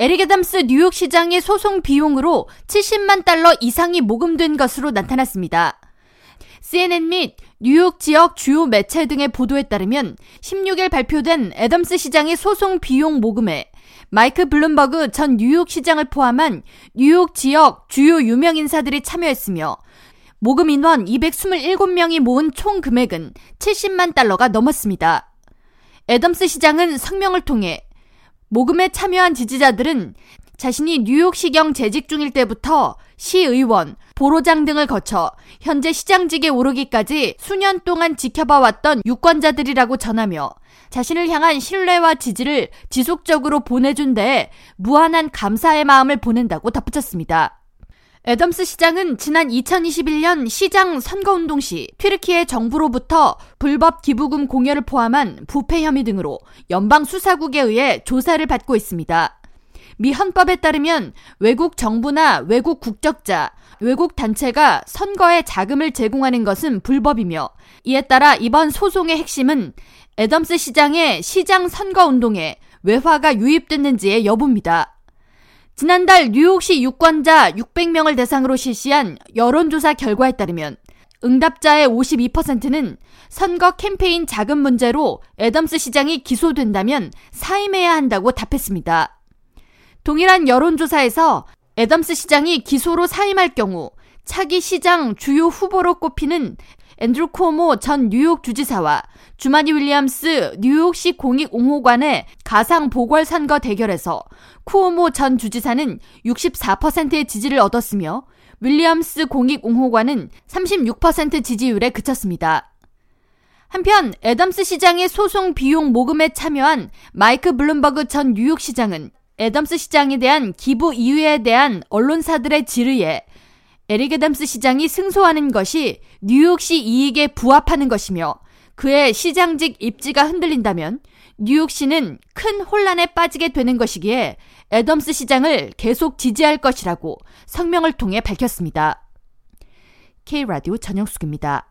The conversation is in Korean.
에릭 애덤스 뉴욕시장의 소송 비용으로 70만 달러 이상이 모금된 것으로 나타났습니다. CNN 및 뉴욕 지역 주요 매체 등의 보도에 따르면 16일 발표된 애덤스 시장의 소송 비용 모금에 마이크 블룸버그 전 뉴욕 시장을 포함한 뉴욕 지역 주요 유명 인사들이 참여했으며 모금 인원 227명이 모은 총 금액은 70만 달러가 넘었습니다. 애덤스 시장은 성명을 통해 모금에 참여한 지지자들은 자신이 뉴욕시경 재직 중일 때부터 시의원, 보로장 등을 거쳐 현재 시장직에 오르기까지 수년 동안 지켜봐왔던 유권자들이라고 전하며 자신을 향한 신뢰와 지지를 지속적으로 보내준 데에 무한한 감사의 마음을 보낸다고 덧붙였습니다. 애덤스 시장은 지난 2021년 시장 선거운동 시 튀르키예 정부로부터 불법 기부금 공여를 포함한 부패 혐의 등으로 연방 수사국에 의해 조사를 받고 있습니다. 미 헌법에 따르면 외국 정부나 외국 국적자, 외국 단체가 선거에 자금을 제공하는 것은 불법이며 이에 따라 이번 소송의 핵심은 애덤스 시장의 시장 선거 운동에 외화가 유입됐는지의 여부입니다. 지난달 뉴욕시 유권자 600명을 대상으로 실시한 여론조사 결과에 따르면 응답자의 52%는 선거 캠페인 자금 문제로 애덤스 시장이 기소된다면 사임해야 한다고 답했습니다. 동일한 여론조사에서 애덤스 시장이 기소로 사임할 경우 차기 시장 주요 후보로 꼽히는 앤드루 코모 전 뉴욕 주지사와 주마니 윌리엄스 뉴욕시 공익 옹호관의 가상 보궐선거 대결에서 쿠오모 전 주지사는 64%의 지지를 얻었으며 윌리엄스 공익 옹호관은 36% 지지율에 그쳤습니다. 한편 애덤스 시장의 소송 비용 모금에 참여한 마이크 블룸버그 전 뉴욕시장은 애덤스 시장에 대한 기부 이유에 대한 언론사들의 질의에 에릭 애덤스 시장이 승소하는 것이 뉴욕시 이익에 부합하는 것이며 그의 시장직 입지가 흔들린다면 뉴욕시는 큰 혼란에 빠지게 되는 것이기에 애덤스 시장을 계속 지지할 것이라고 성명을 통해 밝혔습니다. K라디오 전영숙입니다.